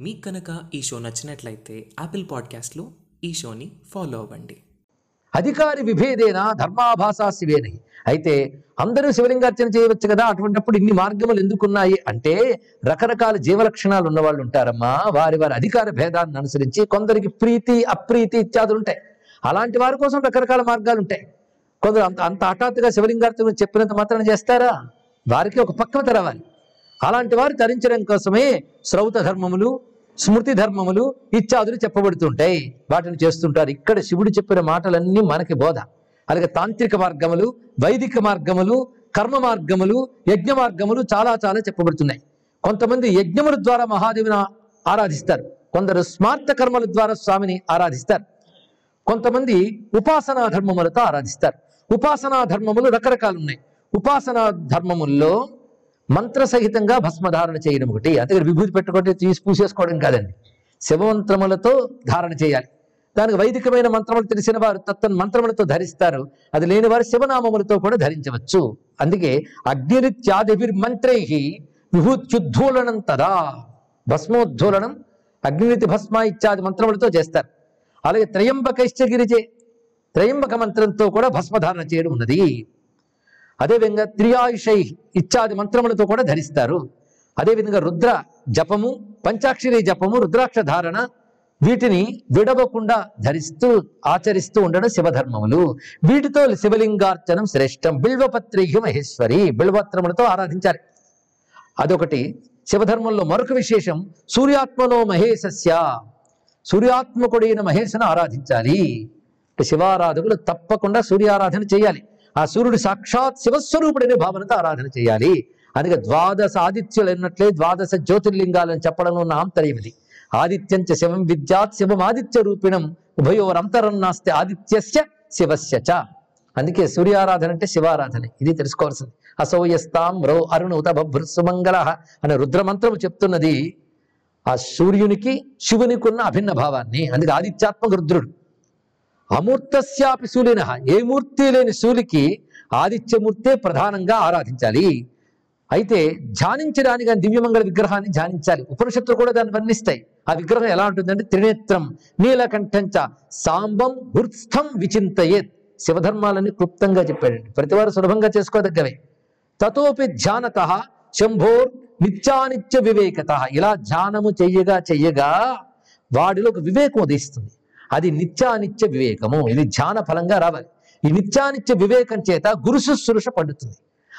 మీకు కనుక ఈ షో నచ్చినట్లయితే యాపిల్ పాడ్కాస్ట్లో ఈ షోని ఫాలో అవ్వండి. అధికారి విభేదేన ధర్మాభాసా శివేనై. అయితే అందరూ శివలింగార్చన చేయవచ్చు కదా? అటువంటిప్పుడు ఇన్ని మార్గములు ఎందుకున్నాయి? అంటే రకరకాల జీవలక్షణాలు ఉన్న వాళ్ళు ఉంటారమ్మా. వారి వారి అధికార భేదాన్ని అనుసరించి కొందరికి ప్రీతి అప్రీతి ఇత్యాదులు ఉంటాయి. అలాంటి వారి కోసం రకరకాల మార్గాలు ఉంటాయి. కొందరు అంత అంత హఠాత్తుగా శివలింగార్చన చెప్పినంత మాత్రం చేస్తారా? వారికి ఒక పక్కన తెరవాలి అలాంటి వారు తరించడం కోసమే శ్రౌత ధర్మములు స్మృతి ధర్మములు ఇత్యాదులు చెప్పబడుతుంటాయి. వాటిని చేస్తుంటారు. ఇక్కడ శివుడు చెప్పిన మాటలన్నీ మనకి బోధ. అలాగే తాంత్రిక మార్గములు వైదిక మార్గములు కర్మ మార్గములు యజ్ఞ మార్గములు చాలా చాలా చెప్పబడుతున్నాయి. కొంతమంది యజ్ఞముల ద్వారా మహాదేవిని ఆరాధిస్తారు. కొందరు స్మార్త కర్మల ద్వారా స్వామిని ఆరాధిస్తారు. కొంతమంది ఉపాసనా ధర్మములతో ఆరాధిస్తారు. ఉపాసనా ధర్మములు రకరకాలు ఉన్నాయి. ఉపాసనా ధర్మముల్లో మంత్రసహితంగా భస్మధారణ చేయడం ఒకటి. అంతేగా విభూతి పెట్టుకుంటే తీసి పూసేసుకోవడం కాదండి. శివమంత్రములతో ధారణ చేయాలి. దానికి వైదికమైన మంత్రములు తెలిసిన వారు తత్తన్ మంత్రములతో ధరిస్తారు. అది లేని వారు శివనామములతో కూడా ధరించవచ్చు. అందుకే అగ్నిరిత్యాదిభిర్మంత్రై విభూత్యుద్ధూలనం తదా. భస్మోద్ధూలనం అగ్నిరితి భస్మ ఇత్యాది మంత్రములతో చేస్తారు. అలాగే త్రయంబకైశ్చ గిరిజే త్రయంబక మంత్రంతో కూడా భస్మధారణ చేయడం ఉన్నది. అదేవిధంగా త్రియాయుషై ఇత్యాది మంత్రములతో కూడా ధరిస్తారు. అదేవిధంగా రుద్ర జపము పంచాక్షరి జపము రుద్రాక్ష ధారణ వీటిని విడవకుండా ధరిస్తూ ఆచరిస్తూ ఉండడం శివధర్మములు. వీటితో శివలింగార్చనం శ్రేష్టం. బిల్వపత్రిహి మహేశ్వరి బిల్వత్రములతో ఆరాధించాలి. అదొకటి. శివధర్మంలో మరొక విశేషం. సూర్యాత్మలో మహేశస్య. సూర్యాత్మకుడైన మహేశను ఆరాధించాలి. శివారాధకులు తప్పకుండా సూర్యారాధన చేయాలి. ఆ సూర్యుడు సాక్షాత్ శివస్వరూపుడనే భావనతో ఆరాధన చేయాలి. అందుకే ద్వాదశ ఆదిత్యులు అన్నట్లే ద్వాదశ జ్యోతిర్లింగాలని చెప్పడంలో ఉన్న ఆంతర్యం ఇది. ఆదిత్యంచ శివం విద్యాత్ శివం ఆదిత్య రూపిణం ఉభయోరంతరం నాస్తే ఆదిత్యస్య శివస్య చ. అందుకే సూర్యారాధన అంటే శివారాధన. ఇది తెలుసుకోవాల్సింది. అసౌయస్తాం రౌ అరుణుత బభృత్సుమంగళ అనే రుద్రమంత్రము చెప్తున్నది ఆ సూర్యునికి శివునికి ఉన్న అభిన్న భావాన్ని అందుకే ఆదిత్యాత్మక రుద్రుడు. అమూర్తస్యాపి శూలిన. ఏ మూర్తి లేని శూలికి ఆదిత్యమూర్తే ప్రధానంగా ఆరాధించాలి. అయితే ధ్యానించడానికి దివ్యమంగళ విగ్రహాన్ని ధ్యానించాలి. ఉపనిషత్తులు కూడా దాన్ని వర్ణిస్తాయి. ఆ విగ్రహం ఎలా ఉంటుందంటే త్రినేత్రం నీలకంఠంచ సాంబం హృత్స్థం విచింతయేత్. శివధర్మాలని క్లుప్తంగా చెప్పాడండి ప్రతివారు సులభంగా చేసుకోదగ్గవే. తతోపి ధ్యానత శంభోర్ నిత్యానిత్య వివేకత. ఇలా ధ్యానము చెయ్యగా చెయ్యగా వాడిలో ఒక వివేకం ఉదయిస్తుంది. అది నిత్యానిత్య వివేకము. ఇది ధ్యాన ఫలంగా రావాలి. ఈ నిత్యానిత్య వివేకం చేత గురు శుశ్రూష పండుతుంది.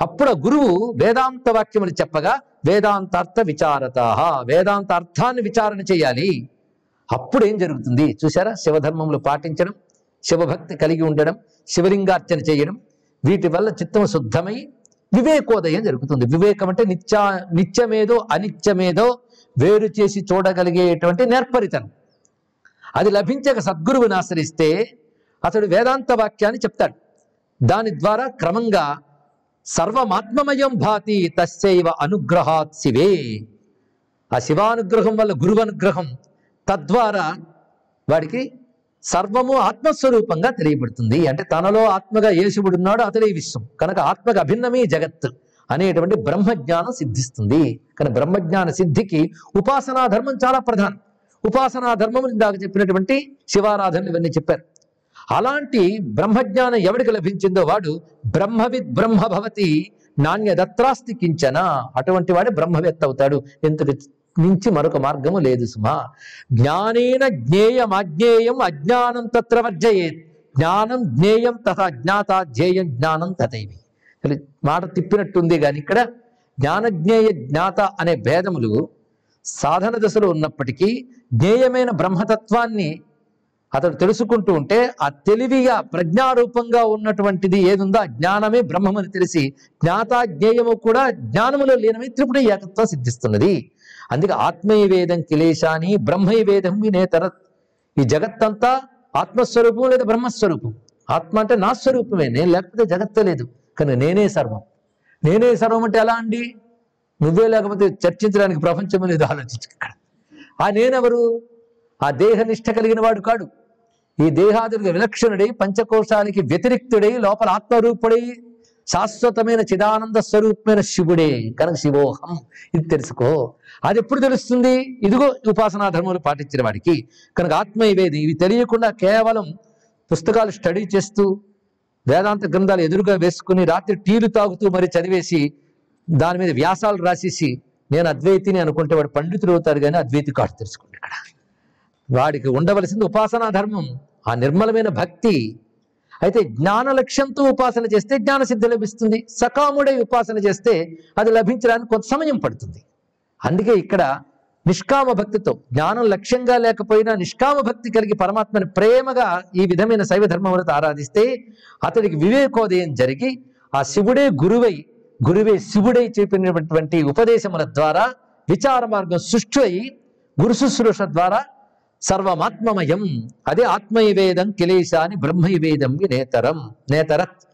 అప్పుడు ఆ గురువు వేదాంత వాక్యములు చెప్పగా వేదాంతార్థ విచారత వేదాంత అర్థాన్ని విచారణ చేయాలి. అప్పుడు ఏం జరుగుతుంది? చూసారా శివధర్మములు పాటించడం శివభక్తి కలిగి ఉండడం శివలింగార్చన చేయడం వీటి వల్ల చిత్తం శుద్ధమై వివేకోదయం జరుగుతుంది. వివేకం అంటే నిత్యా నిత్యమేదో అనిత్యమేదో వేరు చేసి చూడగలిగేటువంటి నేర్పరితనం. అది లభించక సద్గురువుని ఆశ్రయిస్తే అతడు వేదాంత వాక్యాన్ని చెప్తాడు. దాని ద్వారా క్రమంగా సర్వమాత్మమయం భాతి తస్సైవ అనుగ్రహాత్ శివే. ఆ శివానుగ్రహం వల్ల గురువు అనుగ్రహం తద్వారా వాడికి సర్వము ఆత్మస్వరూపంగా తెలియబడుతుంది. అంటే తనలో ఆత్మగా ఏ అతడే విశ్వం. కనుక ఆత్మకు అభిన్నమే జగత్ అనేటువంటి బ్రహ్మజ్ఞానం సిద్ధిస్తుంది. కానీ బ్రహ్మజ్ఞాన సిద్ధికి ఉపాసనా ధర్మం చాలా ప్రధానం. ఉపాసనా ధర్మం ఇందాక చెప్పినటువంటి శివారాధన ఇవన్నీ చెప్పారు. అలాంటి బ్రహ్మజ్ఞానం ఎవడికి లభించిందో వాడు బ్రహ్మవిద్ బ్రహ్మభవతి నాణ్యదత్రాస్తి కించన. అటువంటి వాడే బ్రహ్మవేత్త అవుతాడు. ఎందుకు మించి మరొక మార్గము లేదు సుమా. జ్ఞానేన జ్ఞేయం అజ్ఞేయం అజ్ఞానం తత్ర వర్జయేత్. జ్ఞానం జ్ఞేయం తథా జ్ఞాత జ్ఞేయం జ్ఞానం తథైవి. మాట తిప్పినట్టుంది కానీ ఇక్కడ జ్ఞానజ్ఞేయ జ్ఞాత అనే భేదములు సాధన దశలో ఉన్నప్పటికీ జ్ఞేయమైన బ్రహ్మతత్వాన్ని అతడు తెలుసుకుంటూ ఉంటే ఆ తెలివిగా ప్రజ్ఞారూపంగా ఉన్నటువంటిది ఏదుందో? ఆ జ్ఞానమే బ్రహ్మమని తెలిసి జ్ఞాత జ్ఞేయము కూడా జ్ఞానములో లీనమై త్రిపుడి ఏకత్వం సిద్ధిస్తున్నది. అందుకే ఆత్మీయ వేదం కిలేశాని బ్రహ్మయ వేదం వినేతర. ఈ జగత్తంతా ఆత్మస్వరూపం లేదా బ్రహ్మస్వరూపం? ఆత్మ అంటే నా స్వరూపమే నేను లేకపోతే జగత్త లేదు. కానీ నేనే సర్వం. నేనే సర్వం అంటే ఎలా అండి? నువ్వే లేకపోతే చర్చించడానికి ప్రపంచమే లేదు ఆలోచించు ఇక్కడ. ఆ నేనెవరు? ఆ దేహనిష్ట కలిగిన వాడు కాడు. ఈ దేహాదులకు విలక్షణుడై పంచకోశానికి వ్యతిరిక్తుడై లోపల ఆత్మరూపుడై శాశ్వతమైన చిదానంద స్వరూపమైన శివుడే. కనుక శివోహం ఇది తెలుసుకో. అది ఎప్పుడు తెలుస్తుంది? ఇదిగో ఉపాసనా ధర్మాలు పాటించిన వాడికి. కనుక ఆత్మీయవేది ఇవి తెలియకుండా కేవలం పుస్తకాలు స్టడీ చేస్తూ వేదాంత గ్రంథాలు ఎదురుగా వేసుకుని రాత్రి టీలు తాగుతూ మరి చదివేసి దాని మీద వ్యాసాలు రాసేసి నేను అద్వైతిని అనుకుంటే వాడు పండితుడు అవుతారు కానీ అద్వైతి కాటు తెలుసుకోండి ఇక్కడ. వాడికి ఉండవలసింది ఉపాసనా ధర్మం ఆ నిర్మలమైన భక్తి. అయితే జ్ఞాన లక్ష్యంతో ఉపాసన చేస్తే జ్ఞాన సిద్ధి లభిస్తుంది. సకాముడై ఉపాసన చేస్తే అది లభించడానికి కొంత సమయం పడుతుంది. అందుకే ఇక్కడ నిష్కామ భక్తితో జ్ఞానం లక్ష్యంగా లేకపోయినా నిష్కామ భక్తి కలిగి పరమాత్మని ప్రేమగా ఈ విధమైన శైవ ధర్మములతో ఆరాధిస్తే అతడికి వివేకోదయం జరిగి ఆ శివుడే గురువై గురువే శివుడై చెప్పినటువంటి ఉపదేశముల ద్వారా విచార మార్గం సృష్టి అయి గురు శుశ్రూష ద్వారా సర్వమాత్మమయం. అదే ఆత్మయవేదం కిలేశాని బ్రహ్మయవేదం నేతరం. నేతరత్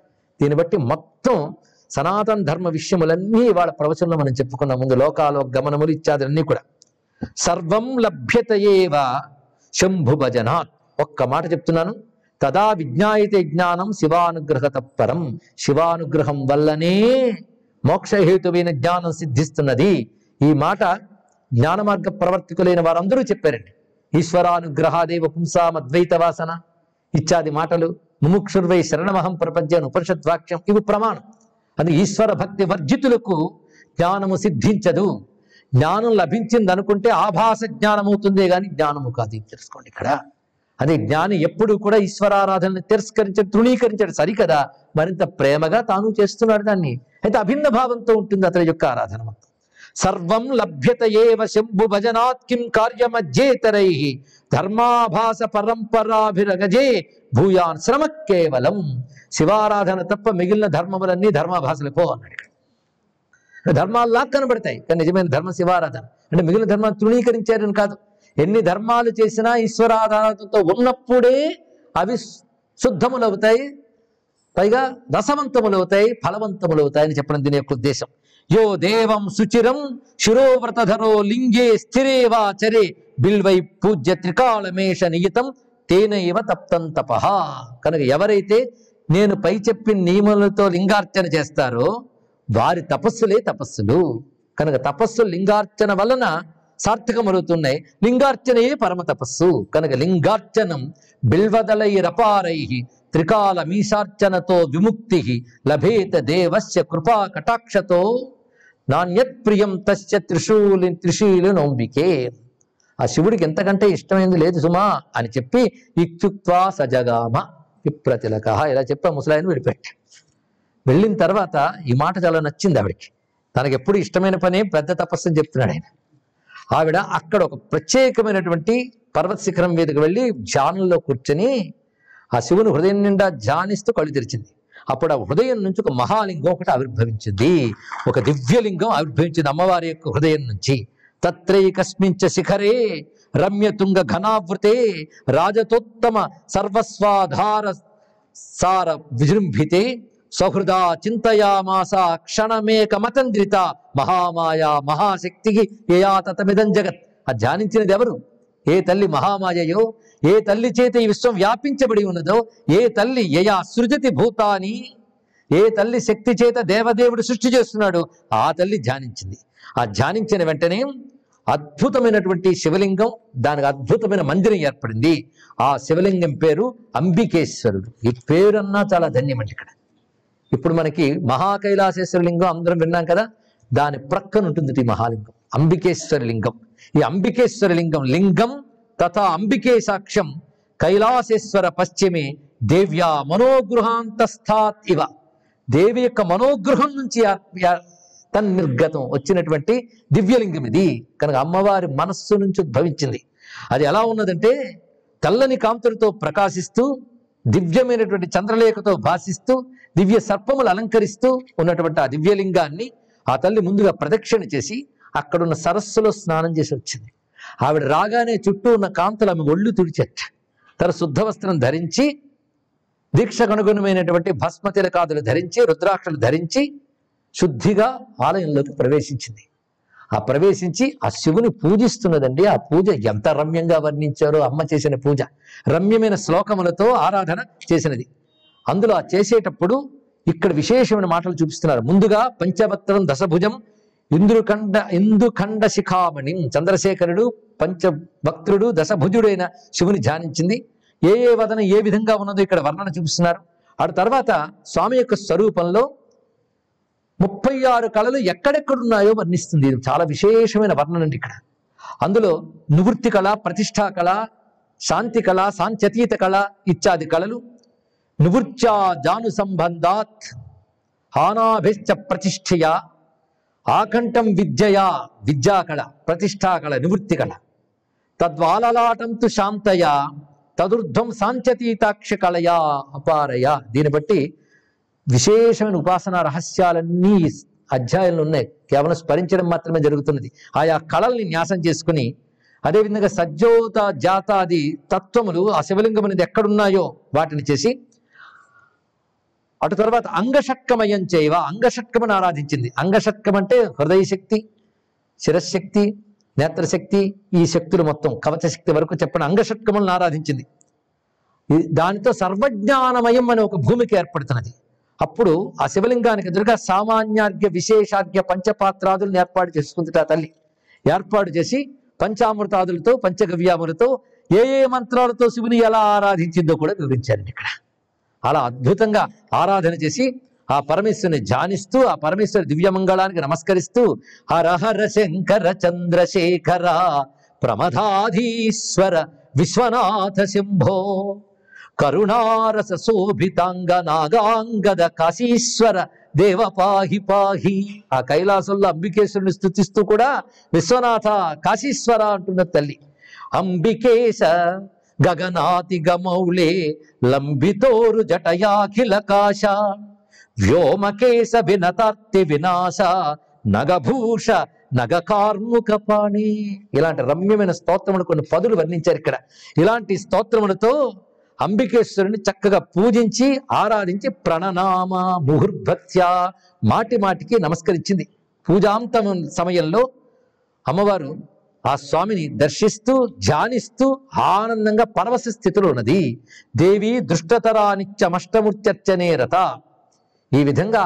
దీన్ని బట్టి మొత్తం సనాతన ధర్మ విషయములన్నీ వాళ్ళ ప్రవచనంలో మనం చెప్పుకున్నాం. ముందు లోకాలో గమనములు ఇత్యాదులన్నీ కూడా. సర్వం లభ్యతయేవ శంభు భజనాత్. ఒక్క మాట చెప్తున్నాను. తదా విజ్ఞాయితే జ్ఞానం శివానుగ్రహ తత్పరం. శివానుగ్రహం వల్లనే మోక్షహేతువైన జ్ఞానం సిద్ధిస్తున్నది. ఈ మాట జ్ఞానమార్గ ప్రవర్తికులైన వారందరూ చెప్పారండి. ఈశ్వరానుగ్రహాదేవ పుంసామద్వైత వాసన ఇత్యాది మాటలు ముముక్షుర్వై శరణమహం ప్రపంచను ఉపనిషద్వాక్యం ఇవి ప్రమాణం. అది ఈశ్వర భక్తి వర్జితులకు జ్ఞానము సిద్ధించదు. జ్ఞానం లభించింది అనుకుంటే ఆభాస జ్ఞానం అవుతుందే కానీ జ్ఞానము కాదు. ఇది తెలుసుకోండి ఇక్కడ. అదే జ్ఞాని ఎప్పుడు కూడా ఈశ్వరారాధనని తిరస్కరించడు తృణీకరించాడు. సరికదా? మరింత ప్రేమగా తాను చేస్తున్నాడు దాన్ని. అయితే అభిన్న భావంతో ఉంటుంది అతని యొక్క ఆరాధన మొత్తం. సర్వం లభ్యత ఏవ శంభు భజనాత్ కిం కార్యమజ్జేతరై ధర్మాభాస పరంపరాభిరగజే భూయాన్ శ్రమ కేవలం. శివారాధన తప్ప మిగిలిన ధర్మములన్నీ ధర్మాభాసలు పో అన్నాడు ధర్మాల్లా కనబడతాయి కానీ నిజమైన ధర్మ శివారాధన. అంటే మిగిలిన ధర్మం తృణీకరించారని కాదు. ఎన్ని ధర్మాలు చేసినా ఈశ్వరారాధనతో ఉన్నప్పుడే అవి శుద్ధములవుతాయి పైగా రసవంతములవుతాయి ఫలవంతములవుతాయి అని చెప్పడం దీని యొక్క ఉద్దేశం. యో దేవం సుచిరం శిరోవ్రతధరో లింగే స్థిరే బిల్వై పూజ్య త్రికాళమేష నియతం తేనైవ తప్తంతప కనుక ఎవరైతే నేను పై చెప్పిన నియమములతో లింగార్చన చేస్తారో వారి తపస్సులే తపస్సులు. కనుక తపస్సు లింగార్చన వలన సార్థకమవుతున్నాయి. లింగార్చనయే పరమ తపస్సు. కనుక లింగార్చనం బిల్వదలై రపారై. త్రికాల మీసార్చనతో విముక్తి లభేత దేవస్య కృపా కటాక్షతో నాణ్యత్ ప్రియం తస్య త్రిశూలి త్రిశీలు నౌంబికే ఆ శివుడికి ఎంతకంటే ఇష్టమైంది లేదు సుమా అని చెప్పి ఇత్యుక్వా సజగామ విప్రతిలక. ఇలా చెప్పా ముసలాయన విడిపెట్టి వెళ్ళిన తర్వాత ఈ మాట చాలా నచ్చింది ఆవిడకి. తనకి ఎప్పుడు ఇష్టమైన పనే పెద్ద తపస్సు అని చెప్తున్నాడు ఆయన. ఆవిడ అక్కడ ఒక ప్రత్యేకమైనటువంటి పర్వత శిఖరం మీదకి వెళ్ళి ధ్యానంలో కూర్చొని ఆ శివుని హృదయం నిండా ధ్యానిస్తూ కళ్ళు తెరిచింది. అప్పుడు ఆ హృదయం నుంచి ఒక మహాలింగం ఒకటి ఆవిర్భవించింది. ఒక దివ్యలింగం ఆవిర్భవించింది అమ్మవారి యొక్క హృదయం నుంచి. తత్రైకస్మించ శిఖరే రమ్యతుంగ ఘనావృతే రాజతోత్తమ సర్వస్వాధార సార విజృంభితే సహృదా చింతయామాస క్షణమేకమతంద్రిత మహామాయా మహాశక్తికి యయా తతమిదం జగత్. ఆ ధ్యానించినది ఎవరు? ఏ తల్లి మహామాయయో? ఏ తల్లి చేత ఈ విశ్వం వ్యాపించబడి ఉన్నదో ఏ తల్లి యయా సృజతి భూతాని ఏ తల్లి శక్తి చేత దేవదేవుడు సృష్టి చేస్తున్నాడు ఆ తల్లి ధ్యానించింది. ఆ ధ్యానించిన వెంటనే అద్భుతమైనటువంటి శివలింగం దానికి అద్భుతమైన మందిరం ఏర్పడింది. ఆ శివలింగం పేరు అంబికేశ్వరుడు. ఈ పేరన్నా చాలా ధన్యమండి ఇక్కడ. ఇప్పుడు మనకి మహాకైలాసేశ్వర లింగం అందరం విన్నాం కదా దాని ప్రక్కన ఉంటుంది ఈ మహాలింగం అంబికేశ్వర లింగం. ఈ అంబికేశ్వర లింగం లింగం తథా అంబికే సాక్ష్యం కైలాసేశ్వర పశ్చిమే దేవ్యా మనోగృహాంతస్థాత్ ఇవ. దేవి యొక్క మనోగృహం నుంచి తన్నిర్గతం వచ్చినటువంటి దివ్యలింగం ఇది కనుక అమ్మవారి మనస్సు నుంచి ఉద్భవించింది. అది ఎలా ఉన్నదంటే తెల్లని కాంతులతో ప్రకాశిస్తూ దివ్యమైనటువంటి చంద్రలేఖతో భాషిస్తూ దివ్య సర్పములు అలంకరిస్తూ ఉన్నటువంటి ఆ దివ్యలింగాన్ని ఆ తల్లి ముందుగా ప్రదక్షిణ చేసి అక్కడున్న సరస్సులో స్నానం చేసి వచ్చింది. ఆవిడ రాగానే చుట్టూ ఉన్న కాంతులు ఆమె ఒళ్ళు తుడిచచ్చ తన శుద్ధ వస్త్రం ధరించి దీక్షకు అనుగుణమైనటువంటి భస్మ తిలకాదులు ధరించి రుద్రాక్షలు ధరించి శుద్ధిగా ఆలయంలోకి ప్రవేశించింది. ఆ ప్రవేశించి ఆ శివుని పూజిస్తున్నదండి. ఆ పూజ ఎంత రమ్యంగా వర్ణించారో అమ్మ చేసిన పూజ. రమ్యమైన శ్లోకములతో ఆరాధన చేసినది. అందులో ఆ చేసేటప్పుడు ఇక్కడ విశేషమైన మాటలు చూపిస్తున్నారు. ముందుగా పంచవత్రం దశభుజం ఇంద్రుకండ ఇందుఖండ శిఖామణి చంద్రశేఖరుడు పంచభక్తుడు దశభుజుడైన శివుని ధ్యానించింది. ఏ ఏ వదన ఏ విధంగా ఉన్నదో ఇక్కడ వర్ణన చూపిస్తున్నారు. ఆ తర్వాత స్వామి యొక్క స్వరూపంలో ముప్పై ఆరు కళలు ఎక్కడెక్కడున్నాయో వర్ణిస్తుంది. ఇది చాలా విశేషమైన వర్ణన అండి ఇక్కడ. అందులో నివృత్తి కళ ప్రతిష్టా కళ శాంతి కళ సాంత్యతీత కళ ఇత్యాది కళలు. నివృత్యా జాను సంబంధాత్ హానాభిశ్చ ప్రతిష్ఠయ ఆకంఠం విద్యయా విద్యాకళ ప్రతిష్టాకళ నివృత్తి కళ తద్వాలలాటం తు శాంతయ తదుర్ధ్వం సాంత్యతీతాక్ష కళయా అపారయ. దీన్ని బట్టి విశేషమైన ఉపాసన రహస్యాలన్నీ అధ్యాయాలు అధ్యాయంలో ఉన్నాయి. కేవలం స్మరించడం మాత్రమే జరుగుతున్నది. ఆయా కళల్ని న్యాసం చేసుకుని అదేవిధంగా సజ్జోత జాతాది తత్వములు ఆ శివలింగం అనేది ఎక్కడున్నాయో వాటిని చేసి అటు తర్వాత అంగషట్కమయం చేయవ. అంగషట్కమని ఆరాధించింది. అంగషట్కం అంటే హృదయ శక్తి శిరశక్తి నేత్రశక్తి ఈ శక్తులు మొత్తం కవచ శక్తి వరకు చెప్పిన అంగషట్కములను ఆరాధించింది. దానితో సర్వజ్ఞానమయం అనే ఒక భూమికి ఏర్పడుతున్నది. అప్పుడు ఆ శివలింగానికి ఎదురుగా సామాన్యార్ఘ్య విశేషార్ఘ్య పంచపాత్రాదులను ఏర్పాటు చేసుకుంది తల్లి. ఏర్పాటు చేసి పంచామృతాదులతో పంచగవ్యాములతో ఏ ఏ మంత్రాలతో శివుని ఎలా ఆరాధించిందో కూడా వివరించారండి ఇక్కడ. అలా అద్భుతంగా ఆరాధన చేసి ఆ పరమేశ్వరుని ధ్యానిస్తూ ఆ పరమేశ్వర దివ్యమంగళానికి నమస్కరిస్తూ హరహర శంకర చంద్రశేఖర ప్రమదాధీశ్వర విశ్వనాథ శంభో కరుణారస శోభితాంగ నాగాంగద కాశీశ్వర దేవ పాహి. పాహి ఆ కైలాసంలో అంబికేశ్వరుని స్థుతిస్తూ కూడా విశ్వనాథ కాశీశ్వర అంటున్న తల్లి. అంబికేశ గగనాతి గమౌళే లంబితోరు జటయాఖిలకాశ వ్యోమకేశ వినతార్తి వినాశ నగభూష నగ కార్ముక పాణి. ఇలాంటి రమ్యమైన స్తోత్రములు కొన్ని పదులు వర్ణించారు ఇక్కడ. ఇలాంటి స్తోత్రములతో అంబికేశ్వరుని చక్కగా పూజించి ఆరాధించి ప్రణనామ ముహుర్భక్త్య మాటి మాటికి నమస్కరించింది. పూజాంతం సమయంలో అమ్మవారు ఆ స్వామిని దర్శిస్తూ ధ్యానిస్తూ ఆనందంగా పరవశ స్థితిలో ఉన్నది. దేవి దుష్టతరా రత ఈ విధంగా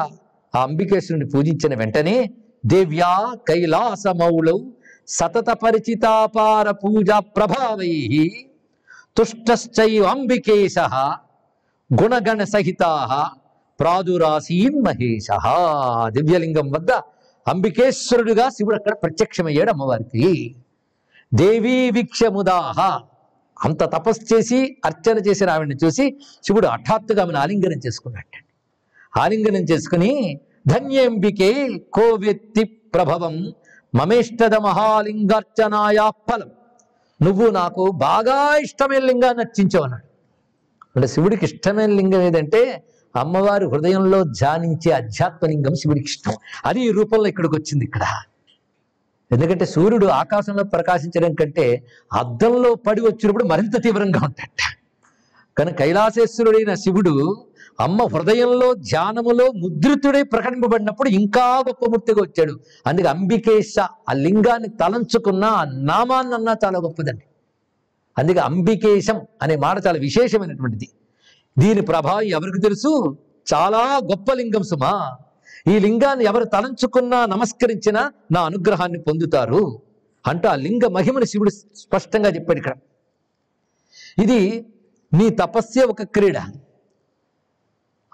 ఆ అంబికేశ్వరుని పూజించిన వెంటనే దేవ్యా కైలాసమౌళౌ సతత పరిచితాపార పూజా ప్రభావై తుష్టశ్చైవ అంబికేశ గుణగణ సహితా ప్రాదురాసీన్ మహేశ. దివ్యలింగం వద్ద అంబికేశ్వరుడుగా శివుడు అక్కడ ప్రత్యక్షమయ్యాడు అమ్మవారికి. దేవీ వీక్షముదాహ. అంత తపస్సు చేసి అర్చన చేసిన ఆవిడని చూసి శివుడు హఠాత్తుగా ఆమెను ఆలింగనం చేసుకున్నట్టు. ఆలింగనం చేసుకుని ధన్యంబికే కోవెత్తి ప్రభవం మమేష్టద మహాలింగార్చనాయా ఫలం. నువ్వు నాకు బాగా ఇష్టమైన లింగాన్ని అర్చించావు అన్నాడు. అంటే శివుడికి ఇష్టమైన లింగం ఏదంటే అమ్మవారి హృదయంలో ధ్యానించే అధ్యాత్మలింగం శివుడికి ఇష్టం. అది రూపంలో ఇక్కడికి వచ్చింది ఇక్కడ. ఎందుకంటే సూర్యుడు ఆకాశంలో ప్రకాశించడం కంటే అద్దంలో పడి వచ్చినప్పుడు మరింత తీవ్రంగా ఉంటాడట. కానీ కైలాసేశ్వరుడైన శివుడు అమ్మ హృదయంలో ధ్యానములో ముద్రితుడై ప్రకటింపబడినప్పుడు ఇంకా గొప్ప మూర్తిగా వచ్చాడు. అందుకే అంబికేశ ఆ లింగాన్ని తలంచుకున్న ఆ నామాన్ని అన్నా చాలా గొప్పదండి. అందుకే అంబికేశం అనే మాట చాలా విశేషమైనటువంటిది. దీని ప్రభావం ఎవరికి తెలుసు? చాలా గొప్ప లింగం సుమా. ఈ లింగాన్ని ఎవరు తలంచుకున్నా నమస్కరించినా నా అనుగ్రహాన్ని పొందుతారు అంటూ ఆ లింగ మహిమని శివుడు స్పష్టంగా చెప్పాడు ఇక్కడ. ఇది నీ తపస్సే ఒక క్రీడ.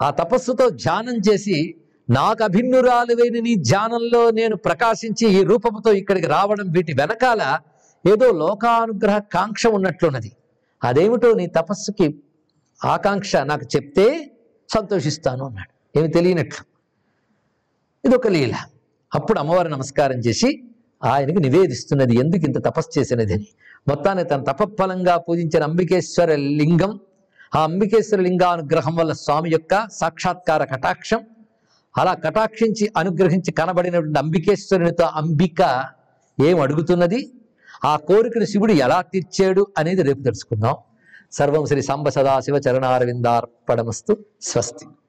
ఆ తపస్సుతో ధ్యానం చేసి నాకు అభిన్నురాలువైన నీ ధ్యానంలో నేను ప్రకాశించి ఈ రూపముతో ఇక్కడికి రావడం వీటి వెనకాల ఏదో లోకానుగ్రహ కాంక్ష ఉన్నట్లున్నది. అదేమిటో నీ తపస్సుకి ఆకాంక్ష నాకు చెప్తే సంతోషిస్తాను అన్నాడు. ఏమి తెలియనట్లు. ఇది ఒక లీల. అప్పుడు అమ్మవారి నమస్కారం చేసి ఆయనకి నివేదిస్తున్నది ఎందుకు ఇంత తపస్సు చేసినది అని మొత్తాన్ని తన తపఫలంగా పూజించిన అంబికేశ్వర లింగం. ఆ అంబికేశ్వర లింగానుగ్రహం వల్ల స్వామి యొక్క సాక్షాత్కార కటాక్షం. అలా కటాక్షించి అనుగ్రహించి కనబడినటువంటి అంబికేశ్వరునితో అంబిక ఏం అడుగుతున్నది? ఆ కోరికను శివుడు ఎలా తీర్చాడు అనేది రేపు తెలుసుకుందాం. సర్వం శ్రీ సాంబ సదాశివ చరణారవిందార్పణమస్తు. స్వస్తి.